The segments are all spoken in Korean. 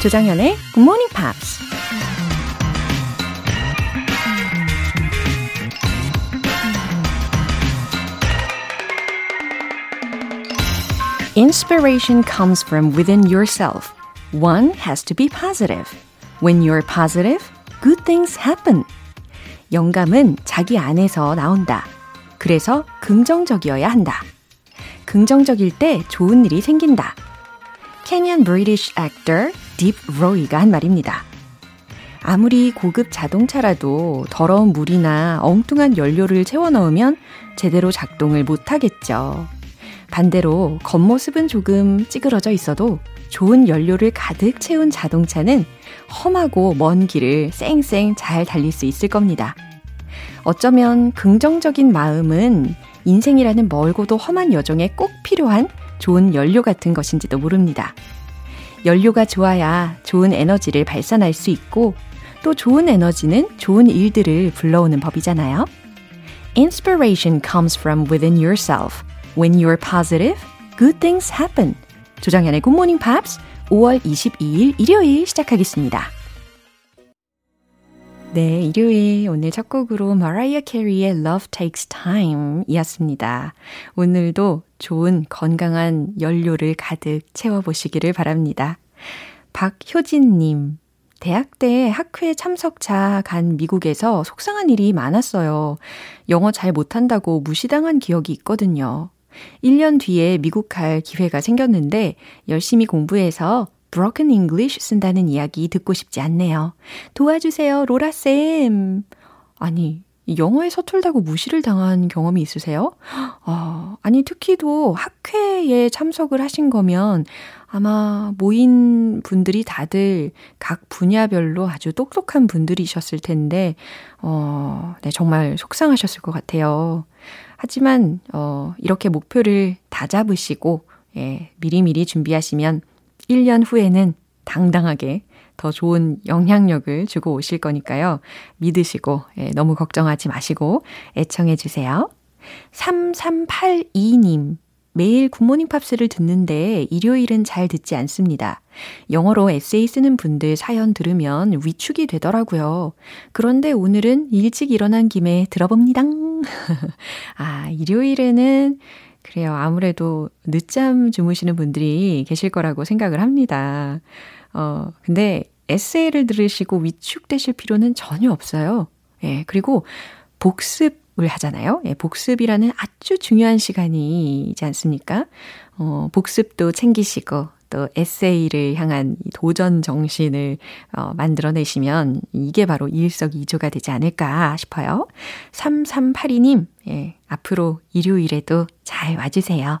조장현의 Good Morning Pops. Inspiration comes from within yourself. One has to be positive. When you're positive, good things happen. 영감은 자기 안에서 나온다. 그래서 긍정적이어야 한다. 긍정적일 때 좋은 일이 생긴다. Kenyan British actor Deep Roy가 한 말입니다. 아무리 고급 자동차라도 더러운 물이나 엉뚱한 연료를 채워 넣으면 제대로 작동을 못 하겠죠. 반대로 겉모습은 조금 찌그러져 있어도 좋은 연료를 가득 채운 자동차는 험하고 먼 길을 쌩쌩 잘 달릴 수 있을 겁니다. 어쩌면 긍정적인 마음은 인생이라는 멀고도 험한 여정에 꼭 필요한 좋은 연료 같은 것인지도 모릅니다. 연료가 좋아야 좋은 에너지를 발산할 수 있고 또 좋은 에너지는 좋은 일들을 불러오는 법이잖아요. Inspiration comes from within yourself. When you're positive, good things happen. 조정현의 Good Morning Pops 5월 22일 일요일 시작하겠습니다. 네, 일요일 오늘 첫 곡으로 마라이어 캐리의 Love Takes Time 이었습니다. 오늘도 좋은 건강한 연료를 가득 채워보시기를 바랍니다. 박효진님, 대학 때 학회 참석차 간 미국에서 속상한 일이 많았어요. 영어 잘 못한다고 무시당한 기억이 있거든요. 1년 뒤에 미국 갈 기회가 생겼는데 열심히 공부해서 broken English 쓴다는 이야기 듣고 싶지 않네요. 도와주세요, 로라쌤. 아니, 영어에 서툴다고 무시를 당한 경험이 있으세요? 어, 아니, 특히도 학회에 참석을 하신 거면 아마 모인 분들이 다들 각 분야별로 아주 똑똑한 분들이셨을 텐데, 어, 네, 정말 속상하셨을 것 같아요. 하지만, 어, 이렇게 목표를 다 잡으시고, 예, 미리미리 준비하시면 1년 후에는 당당하게 더 좋은 영향력을 주고 오실 거니까요. 믿으시고, 예, 너무 걱정하지 마시고, 애청해 주세요. 3382님. 매일 굿모닝 팝스를 듣는데 일요일은 잘 듣지 않습니다. 영어로 에세이 쓰는 분들 사연 들으면 위축이 되더라고요. 그런데 오늘은 일찍 일어난 김에 들어봅니다. 아, 일요일에는 그래요. 아무래도 늦잠 주무시는 분들이 계실 거라고 생각을 합니다. 어, 근데 에세이를 들으시고 위축되실 필요는 전혀 없어요. 예, 그리고 복습을 하잖아요. 예, 복습이라는 아주 중요한 시간이지 않습니까? 어, 복습도 챙기시고, 또 에세이를 향한 도전 정신을 어, 만들어내시면 이게 바로 일석이조가 되지 않을까 싶어요. 3382님, 예, 앞으로 일요일에도 잘 와주세요.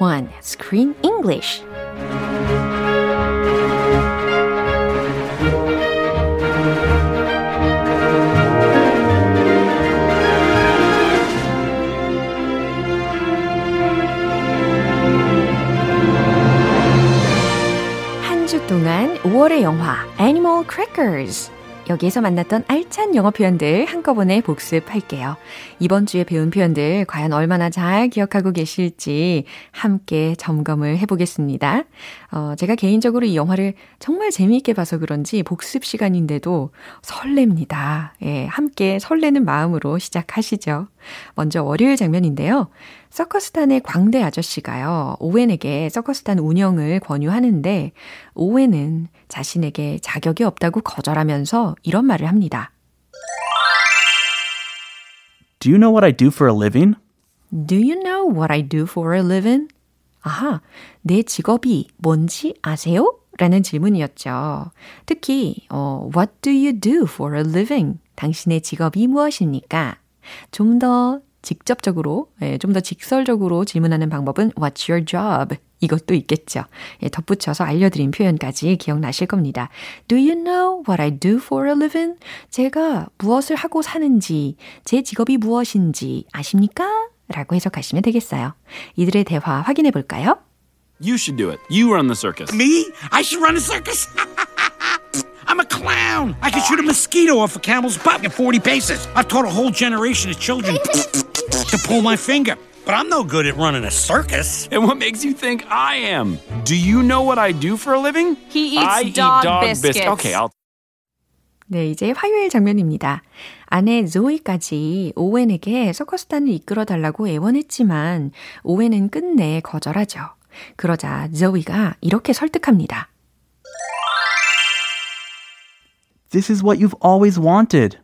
time part 1 Screen English 동안 5월의 영화 Animal Crackers 여기에서 만났던 알찬 영어 표현들 한꺼번에 복습할게요. 이번 주에 배운 표현들 과연 얼마나 잘 기억하고 계실지 함께 점검을 해보겠습니다. 어, 제가 개인적으로 이 영화를 정말 재미있게 봐서 그런지 복습 시간인데도 설렙니다. 예, 함께 설레는 마음으로 시작하시죠. 먼저 월요일 장면인데요. 서커스단의 광대 아저씨가요, 오웬에게 서커스단 운영을 권유하는데, 오웬은 자신에게 자격이 없다고 거절하면서 이런 말을 합니다. Do you know what I do for a living? Do you know what I do for a living? 아하, 내 직업이 뭔지 아세요? 라는 질문이었죠. 특히, 어, What do you do for a living? 당신의 직업이 무엇입니까? 좀 더 직접적으로, 예, 좀 더 직설적으로 질문하는 방법은 What's your job? 이것도 있겠죠. 예, 덧붙여서 알려드린 표현까지 기억나실 겁니다. Do you know what I do for a living? 제가 무엇을 하고 사는지, 제 직업이 무엇인지 아십니까? 라고 해석하시면 되겠어요. 이들의 대화 확인해 볼까요? You should do it. You run the circus. Me? I should run a circus? I'm a clown. I can shoot a mosquito off a camel's butt at 40 paces. I've taught a whole generation of children to pull my finger. But I'm no good at running a circus. And what makes you think I am? Do you know what I do for a living? He eats I dog eat dog biscuits. biscuits. Okay, I'll 네, 이제 화요일 장면입니다. 아내 조이까지 오웬에게 서커스단을 이끌어 달라고 애원했지만 오웬은 끝내 거절하죠. 그러자 조이가 이렇게 설득합니다. This is what you've always wanted.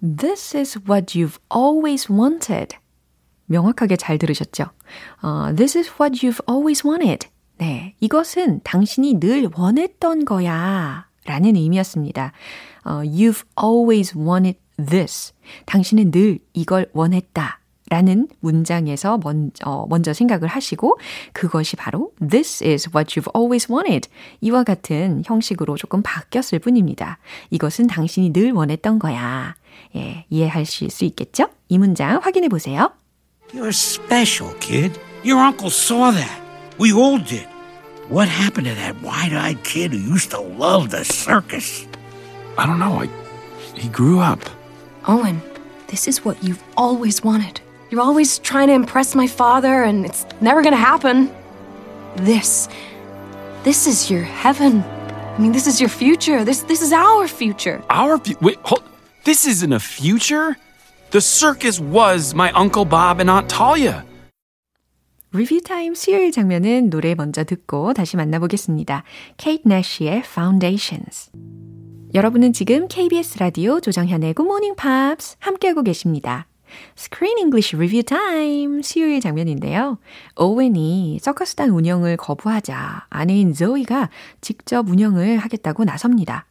This is what you've always wanted. 명확하게 잘 들으셨죠? 어, this is what you've always wanted. 네, 이것은 당신이 늘 원했던 거야. 라는 의미였습니다. 어, you've always wanted this. 당신은 늘 이걸 원했다. 라는 문장에서 먼저, 먼저 생각을 하시고 그것이 바로 This is what you've always wanted. 이와 같은 형식으로 조금 바뀌었을 뿐입니다. 이것은 당신이 늘 원했던 거야. 예, 이해하실 수 있겠죠? 이 문장 확인해 보세요. You're special, kid. Your uncle saw that. We all did. What happened to that wide-eyed kid who used to love the circus? I don't know. I, he grew up. Owen, this is what you've always wanted. You're always trying to impress my father, and it's never gonna happen. This, this is your heaven. I mean, this is your future. This, this is our future. Our fu- wait, hold. This isn't a future. The circus was my uncle Bob and Aunt Talia. 리뷰 타임 수요일 장면은 노래 먼저 듣고 다시 만나보겠습니다. 케이트 내쉬의 Foundations. 여러분은 지금 KBS 라디오 조정현의 Good Morning Pops 함께하고 계십니다. Screen English Review Time 수요일 장면인데요. 오웬이 서커스단 운영을 거부하자 아내인 조이가 직접 운영을 하겠다고 나섭니다.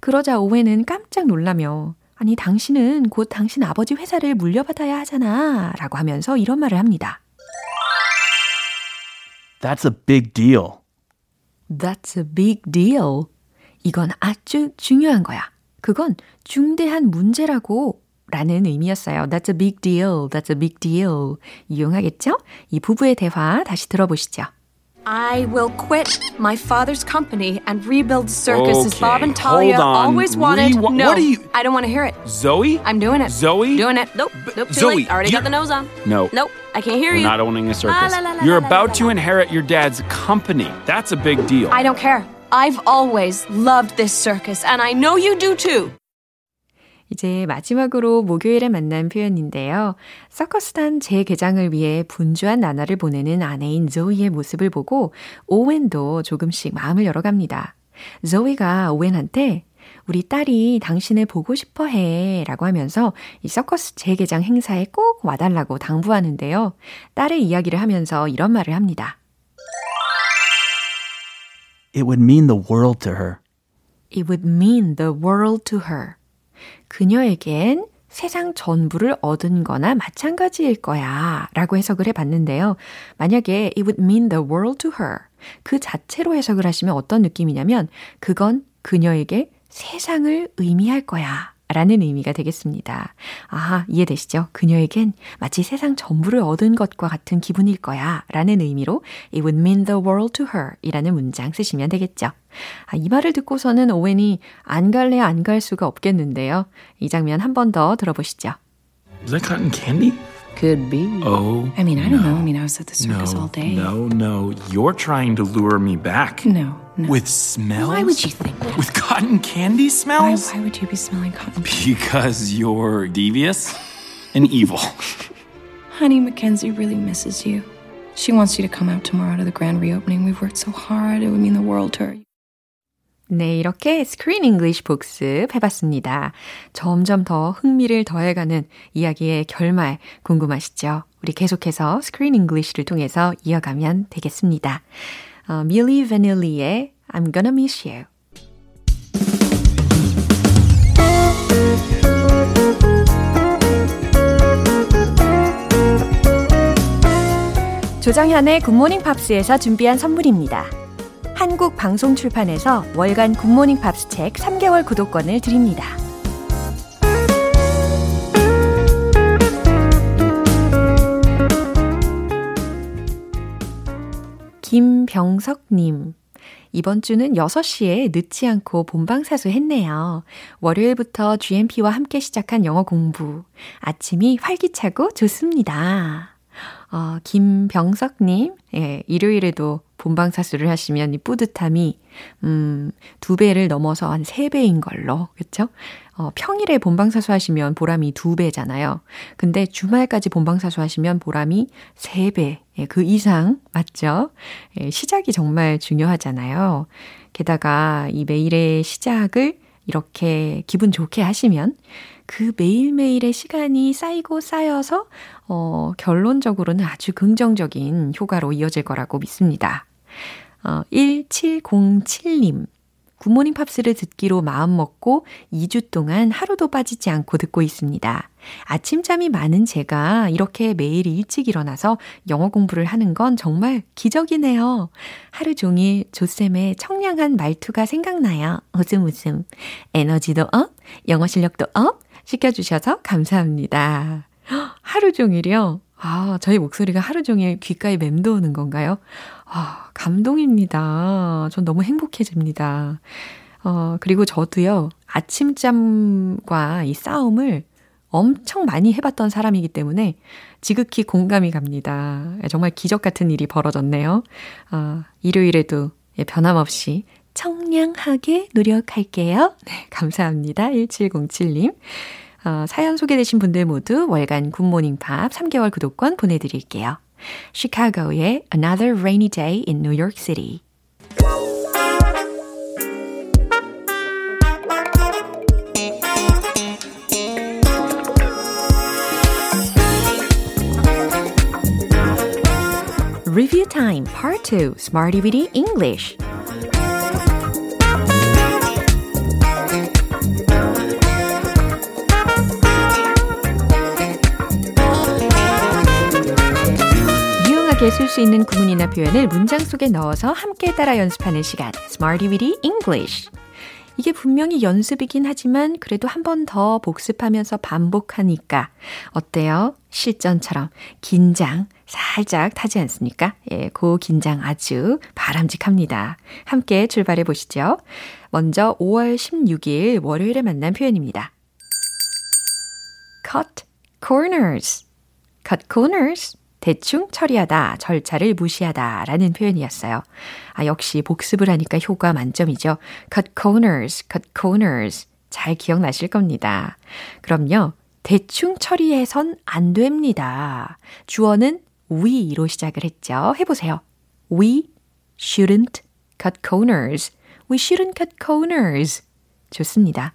그러자 오웬은 깜짝 놀라며 아니 당신은 곧 당신 아버지 회사를 물려받아야 하잖아 라고 하면서 이런 말을 합니다. That's a big deal. That's a big deal. 이건 아주 중요한 거야. 그건 중대한 문제라고 라는 의미였어요. That's a big deal. That's a big deal. 이용하겠죠? 이 부부의 대화 다시 들어보시죠. I will quit my father's company and rebuild the circus as Okay, Bob and Talia hold on. always wanted. Rewi- no, what are you- I don't want to hear it. Zoe? I'm doing it. Zoe? Doing it. Nope. Nope. Too Zoe, late. Already you- got the nose on. No. Nope. I can't hear We're you. not owning a circus. la, la, la, You're la, la, about la, to la. inherit your dad's company. That's a big deal. I don't care. I've always loved this circus, and I know you do too. 이제 마지막으로 목요일에 만난 표현인데요. 서커스단 재개장을 위해 분주한 나날을 보내는 아내인 조이의 모습을 보고 오웬도 조금씩 마음을 열어갑니다. 조이가 오웬한테 우리 딸이 당신을 보고 싶어 해 라고 하면서 이 서커스 재개장 행사에 꼭 와달라고 당부하는데요. 딸의 이야기를 하면서 이런 말을 합니다. It would mean the world to her. It would mean the world to her. 그녀에겐 세상 전부를 얻은 거나 마찬가지일 거야 라고 해석을 해봤는데요. 만약에 it would mean the world to her 그 자체로 해석을 하시면 어떤 느낌이냐면 그건 그녀에게 세상을 의미할 거야 라는 의미가 되겠습니다. 아, 이해되시죠? 그녀에겐 마치 세상 전부를 얻은 것과 같은 기분일 거야 라는 의미로 it would mean the world to her 이라는 문장 쓰시면 되겠죠. 아, 이 말을 듣고서는 오웬이 안 갈래 안 갈 수가 없겠는데요. 이 장면 한 번 더 들어보시죠. Is that cotton candy? Could be. Oh. I mean, I don't know. I mean, I was at the circus no, all day. No, no. You're trying to lure me back. No, no. With smells? Why would you think that? With cotton candy Why, smells? why would you be smelling cotton? Because you're devious and evil. Honey, Mackenzie really misses you. She wants you to come out tomorrow to the grand reopening. We've worked so hard. It would mean the world to her. 네, 이렇게 스크린 잉글리시 복습 해봤습니다. 점점 더 흥미를 더해가는 이야기의 결말 궁금하시죠? 우리 계속해서 스크린 잉글리시를 통해서 이어가면 되겠습니다. 어, 밀리 베닐리의 I'm gonna miss you. 조정현의 굿모닝 팝스에서 준비한 선물입니다. 한국 방송 출판에서 월간 굿모닝 팝스 책 3개월 구독권을 드립니다. 김병석님. 이번 주는 6시에 늦지 않고 본방사수 했네요. 월요일부터 GMP와 함께 시작한 영어 공부. 아침이 활기차고 좋습니다. 어, 김병석님, 예, 일요일에도 본방사수를 하시면 이 뿌듯함이, 음, 두 배를 넘어서 한 세 배인 걸로, 그쵸? 어, 평일에 본방사수 하시면 보람이 두 배잖아요. 근데 주말까지 본방사수 하시면 보람이 세 배, 예, 그 이상, 맞죠? 예, 시작이 정말 중요하잖아요. 게다가 이 매일의 시작을 이렇게 기분 좋게 하시면 그 매일매일의 시간이 쌓이고 쌓여서 어, 결론적으로는 아주 긍정적인 효과로 이어질 거라고 믿습니다. 어, 1707님. 굿모닝 팝스를 듣기로 마음먹고 2주 동안 하루도 빠지지 않고 듣고 있습니다. 아침잠이 많은 제가 이렇게 매일 일찍 일어나서 영어 공부를 하는 건 정말 기적이네요. 하루 종일 조쌤의 청량한 말투가 생각나요. 웃음 웃음. 에너지도 up, 영어 실력도 up 시켜주셔서 감사합니다. 하루 종일이요? 아, 저희 목소리가 하루 종일 귓가에 맴도는 건가요? 아, 감동입니다. 전 너무 행복해집니다. 어, 그리고 저도요, 아침잠과 이 싸움을 엄청 많이 해봤던 사람이기 때문에 지극히 공감이 갑니다. 정말 기적 같은 일이 벌어졌네요. 어, 일요일에도 변함없이 청량하게 노력할게요. 네, 감사합니다. 1707님. 어, 사연 소개되신 분들 모두 월간 굿모닝 팝 3개월 구독권 보내드릴게요. 시카고의 Another Rainy Day in New York City. Review Time Part 2 Smarty Weedy English 유용하게 쓸 수 있는 구문이나 표현을 문장 속에 넣어서 함께 따라 연습하는 시간 Smarty Weedy English 이게 분명히 연습이긴 하지만 그래도 한 번 더 복습하면서 반복하니까 어때요? 실전처럼 긴장 살짝 타지 않습니까? 예, 그 긴장 아주 바람직합니다. 함께 출발해 보시죠. 먼저 5월 16일 월요일에 만난 표현입니다. cut corners. cut corners. 대충 처리하다, 절차를 무시하다 라는 표현이었어요. 아, 역시 복습을 하니까 효과 만점이죠. cut corners, cut corners. 잘 기억나실 겁니다. 그럼요. 대충 처리해선 안 됩니다. 주어는 we로 시작을 했죠. 해보세요. We shouldn't cut corners. We shouldn't cut corners. 좋습니다.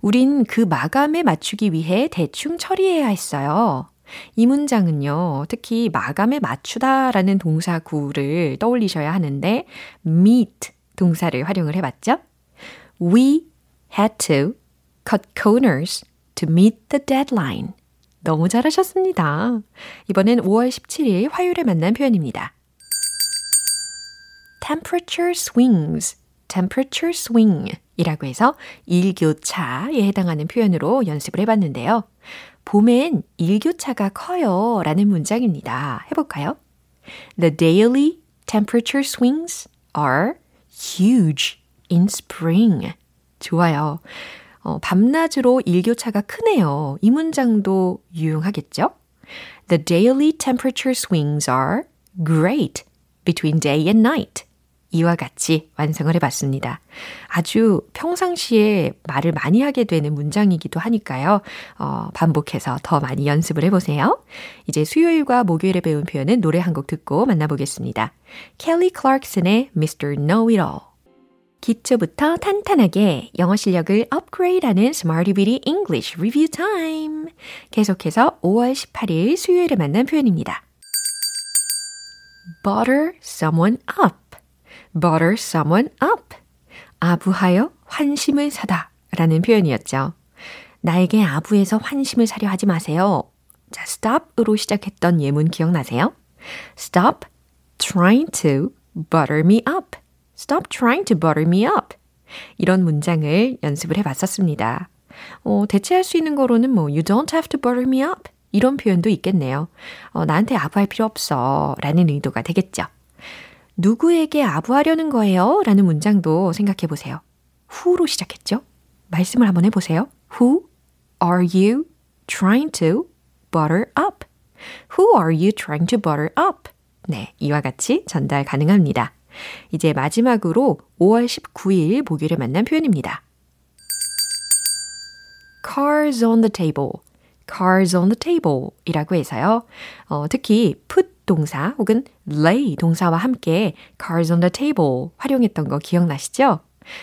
우린 그 마감에 맞추기 위해 대충 처리해야 했어요. 이 문장은요, 특히 마감에 맞추다라는 동사구를 떠올리셔야 하는데, meet 동사를 활용을 해봤죠? We had to cut corners to meet the deadline. 너무 잘하셨습니다. 이번엔 5월 17일 화요일에 만난 표현입니다. temperature swings, temperature swing 이라고 해서 일교차에 해당하는 표현으로 연습을 해봤는데요. 봄엔 일교차가 커요 라는 문장입니다. 해볼까요? The daily temperature swings are huge in spring. 좋아요. 어, 밤낮으로 일교차가 크네요. 이 문장도 유용하겠죠? The daily temperature swings are great between day and night. 이와 같이 완성을 해봤습니다. 아주 평상시에 말을 많이 하게 되는 문장이기도 하니까요. 어, 반복해서 더 많이 연습을 해보세요. 이제 수요일과 목요일에 배운 표현은 노래 한 곡 듣고 만나보겠습니다. 켈리 클락슨의 Mr. Know-It-All 기초부터 탄탄하게 영어 실력을 업그레이드하는 Bitty English Review Time. 계속해서 5월 18일 수요일에 만난 표현입니다. butter someone up. Butter someone up. 아부하여 환심을 사다 라는 표현이었죠. 나에게 아부해서 환심을 사려 하지 마세요. 자, stop으로 시작했던 예문 기억나세요? Stop trying to butter me up. Stop trying to butter me up. 이런 문장을 연습을 해 봤었습니다. 어, 대체할 수 있는 거로는 뭐, you don't have to butter me up. 이런 표현도 있겠네요. 어, 나한테 아부할 필요 없어. 라는 의도가 되겠죠. 누구에게 아부하려는 거예요? 라는 문장도 생각해 보세요. who로 시작했죠? 말씀을 한번 해보세요. Who are you trying to butter up? Who are you trying to butter up? 네, 이와 같이 전달 가능합니다. 이제 마지막으로 5월 19일 목요일에 만난 표현입니다. cars on the table. cars on the table 이라고 해서요. 어, 특히 put 동사 혹은 lay 동사와 함께 cars on the table 활용했던 거 기억나시죠?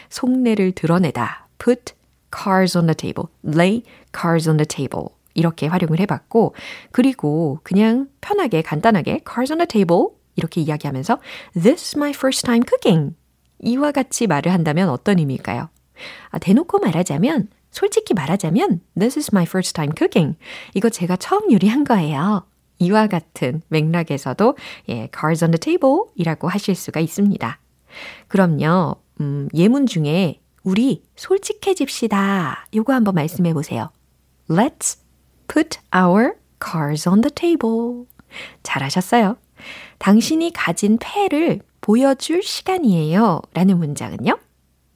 속내를 드러내다. put cars on the table, lay cars on the table 이렇게 활용을 해봤고 그리고 그냥 편하게 간단하게 cars on the table 이렇게 이야기하면서 This is my first time cooking 이와 같이 말을 한다면 어떤 의미일까요? 아, 대놓고 말하자면 솔직히 말하자면 This is my first time cooking 이거 제가 처음 요리한 거예요. 이와 같은 맥락에서도 예, cards on the table 이라고 하실 수가 있습니다. 그럼요, 음, 예문 중에 우리 솔직해집시다. 요거 한번 말씀해 보세요. Let's put our cards on the table. 잘하셨어요. 당신이 가진 패를 보여줄 시간이에요. 라는 문장은요.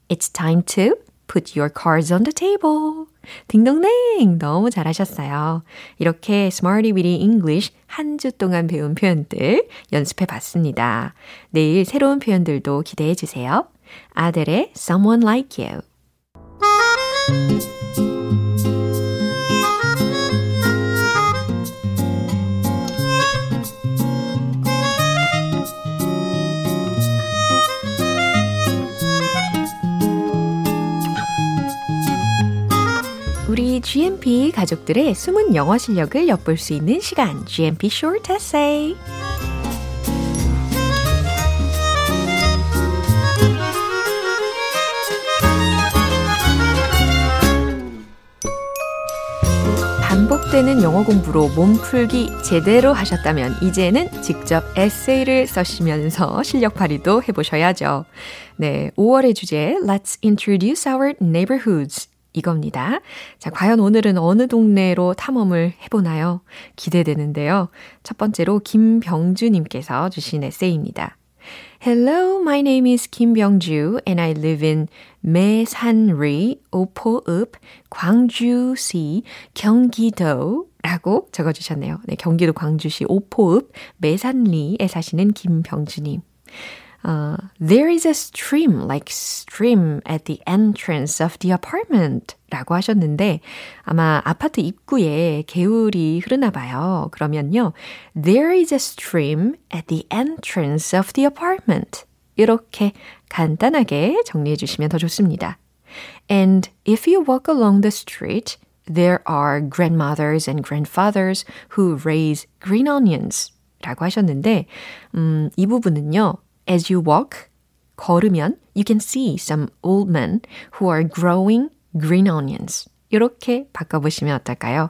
It's time to put your cards on the table. 딩동댕! 너무 잘하셨어요. 이렇게 Smarty Weedy English 한 주 동안 배운 표현들 연습해 봤습니다. 내일 새로운 표현들도 기대해 주세요. 아델의 Someone Like You. GMP 가족들의 숨은 영어 실력을 엿볼 수 있는 시간, GMP Short Essay. 반복되는 영어 공부로 몸풀기 제대로 하셨다면 이제는 직접 에세이를 써시면서 실력 발휘도 해보셔야죠. 네, 5월의 주제 Let's introduce our neighborhoods 이겁니다. 자, 과연 오늘은 어느 동네로 탐험을 해보나요? 기대되는데요. 첫 번째로 김병주님께서 주신 에세이입니다. Hello, my name is Kim Byung-ju and I live in 매산리, 오포읍, 광주시, 경기도 라고 적어주셨네요. 네, 경기도 광주시 오포읍 매산리에 사시는 김병주님. Uh, there is a stream, like stream at the entrance of the apartment. 라고 하셨는데, 아마 아파트 입구에 개울이 흐르나 봐요. 그러면요, there is a stream at the entrance of the apartment. 이렇게 간단하게 정리해 주시면 더 좋습니다. And if you walk along the street, there are grandmothers and grandfathers who raise green onions. 라고 하셨는데, 음, 이 부분은요, As you walk, 걸으면 you can see some old men who are growing green onions. 이렇게 바꿔보시면 어떨까요?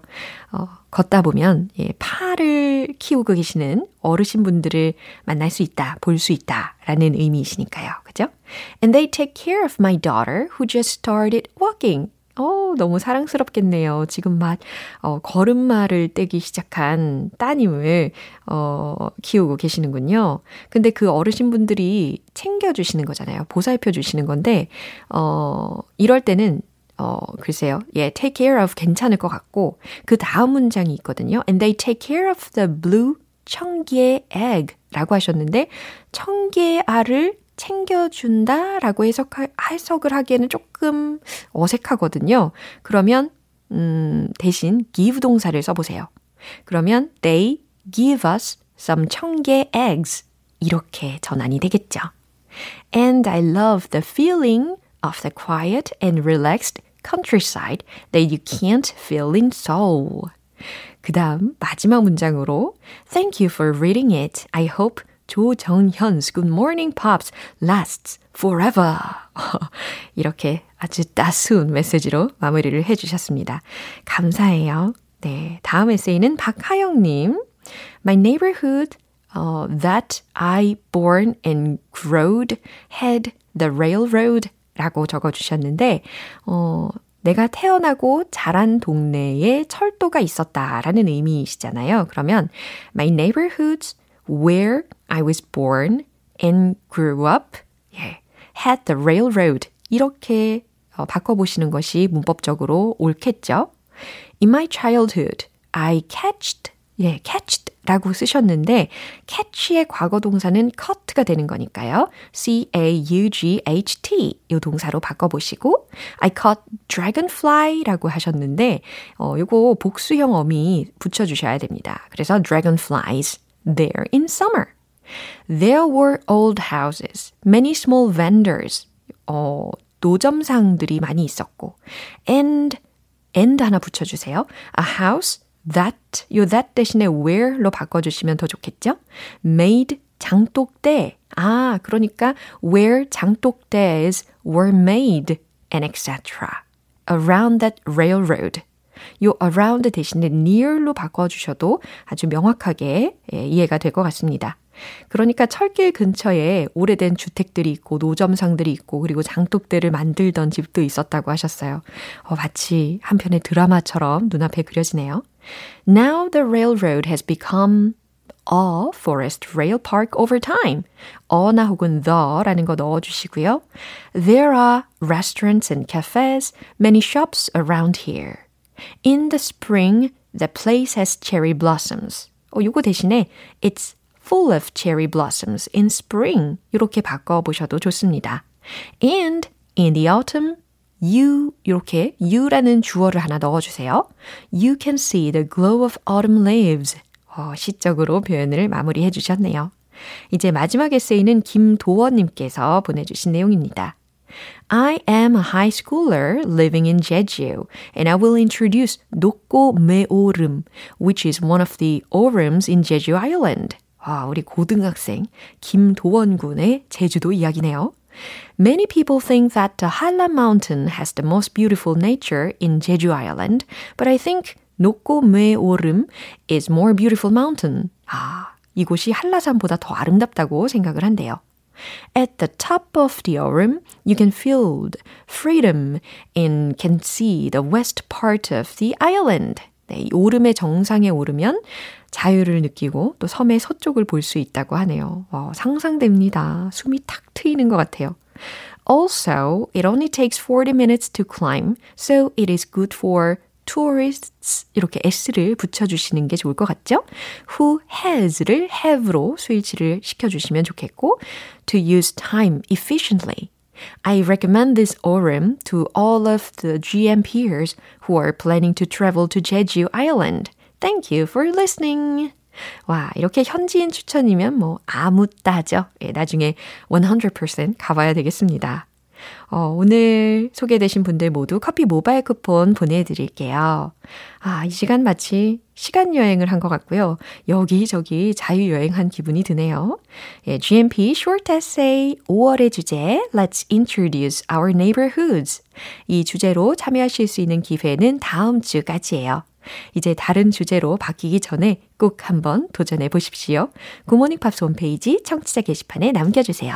어, 걷다 보면 예, 파를 키우고 계시는 어르신분들을 만날 수 있다, 볼 수 있다라는 의미이시니까요. 그죠? And they take care of my daughter who just started walking. 어, 너무 사랑스럽겠네요. 지금 막, 어, 걸음마를 떼기 시작한 따님을, 어, 키우고 계시는군요. 근데 그 어르신분들이 챙겨주시는 거잖아요. 보살펴 주시는 건데, 어, 이럴 때는 어, 글쎄요. 예, take care of 괜찮을 것 같고, 그 다음 문장이 있거든요. And they take care of the blue 청개 egg 라고 하셨는데, 청개 알을 챙겨준다 라고 해석, 해석을 하기에는 조금 어색하거든요. 그러면, 음, 대신 give 동사를 써보세요. 그러면 they give us some 청개 eggs. 이렇게 전환이 되겠죠. And I love the feeling of the quiet and relaxed countryside that you can't feel in Seoul. 그 다음 마지막 문장으로 Thank you for reading it. I hope 조정현's Good Morning Pops lasts forever. 이렇게 아주 따스운 메시지로 마무리를 해주셨습니다. 감사해요. 네, 다음 에세이는 박하영님. My neighborhood uh, that I born and growed had the railroad 라고 적어주셨는데, 어, 내가 태어나고 자란 동네에 철도가 있었다라는 의미이시잖아요. 그러면 my neighborhoods where I was born and grew up yeah, had the railroad 이렇게 어, 바꿔보시는 것이 문법적으로 옳겠죠. In my childhood, I catched 예, catched 라고 쓰셨는데 catch의 과거 동사는 cut가 되는 거니까요. C-A-U-G-H-T 이 동사로 바꿔보시고 I caught dragonfly라고 하셨는데 어, 요거 복수형 어미 붙여주셔야 됩니다. 그래서 dragonflies there in summer. There were old houses, many small vendors. 어, 노점상들이 많이 있었고 and and 하나 붙여주세요. A house that, 요 that 대신에 where로 바꿔주시면 더 좋겠죠? made 장독대. 아, 그러니까 where 장독대s were made and etc. around that railroad. 요 around 대신에 near로 바꿔주셔도 아주 명확하게 예, 이해가 될 것 같습니다. 그러니까 철길 근처에 오래된 주택들이 있고 노점상들이 있고 그리고 장독대를 만들던 집도 있었다고 하셨어요. 어, 마치 한 편의 드라마처럼 눈앞에 그려지네요. Now the railroad has become a forest rail park over time. 어나 혹은 the라는 거 넣어주시고요. There are restaurants and cafes, many shops around here. In the spring, the place has cherry blossoms. 어, 요거 대신에 it's full of cherry blossoms in spring. 이렇게 바꿔 보셔도 좋습니다. And in the autumn, you 이렇게 you라는 주어를 하나 넣어 주세요. You can see the glow of autumn leaves. 어, 시적으로 표현을 마무리해 주셨네요. 이제 마지막 에세이는 김도원님께서 보내주신 내용입니다. I am a high schooler living in Jeju, and I will introduce Dokko Meorum, which is one of the orums in Jeju Island. 아, 우리 고등학생 김도원 군의 제주도 이야기네요. Many people think that the Hala Mountain has the most beautiful nature in Jeju Island, but I think 노꼬메 오름 is more beautiful mountain. 아, 이곳이 한라산보다 더 아름답다고 생각을 한대요. At the top of the Orem, you can feel freedom and can see the west part of the island. 네, 이 오름의 정상에 오르면 자유를 느끼고 또 섬의 서쪽을 볼 수 있다고 하네요. 와, 상상됩니다. 숨이 탁 트이는 것 같아요. Also, it only takes 40 minutes to climb, so it is good for tourists 이렇게 s를 붙여주시는 게 좋을 것 같죠? Who has를 have로 스위치를 시켜주시면 좋겠고 to use time efficiently. I recommend this Orem to all of the GM peers who are planning to travel to Jeju Island. Thank you for listening. 와, 이렇게 현지인 추천이면 뭐 아무 따죠. 예, 나중에 100% 가봐야 되겠습니다. 어, 오늘 소개되신 분들 모두 커피 모바일 쿠폰 보내드릴게요. 아, 이 시간 마치 시간 여행을 한 것 같고요. 여기저기 자유여행한 기분이 드네요. 예, GMP Short Essay 5월의 주제 Let's Introduce Our Neighborhoods 이 주제로 참여하실 수 있는 기회는 다음 주까지예요. 이제 다른 주제로 바뀌기 전에 꼭 한번 도전해 보십시오. 구모닝 팝스 홈페이지 청취자 게시판에 남겨주세요.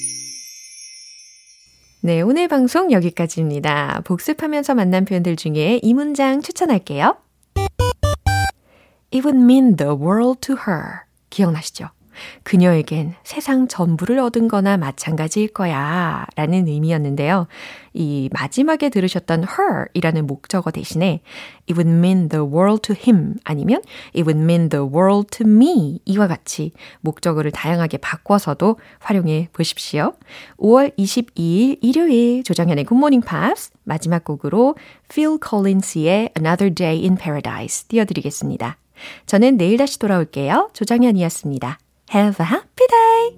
네, 오늘 방송 여기까지입니다. 복습하면서 만난 표현들 중에 이 문장 추천할게요. It would mean the world to her. 기억나시죠? 그녀에겐 세상 전부를 얻은 거나 마찬가지일 거야. 라는 의미였는데요. 이 마지막에 들으셨던 her 이라는 목적어 대신에 it would mean the world to him 아니면 it would mean the world to me 이와 같이 목적어를 다양하게 바꿔서도 활용해 보십시오. 5월 22일 일요일 조정현의 굿모닝 팝스 마지막 곡으로 Phil Collins의 Another Day in Paradise 띄워드리겠습니다. 저는 내일 다시 돌아올게요. 조정현이었습니다. Have a happy day!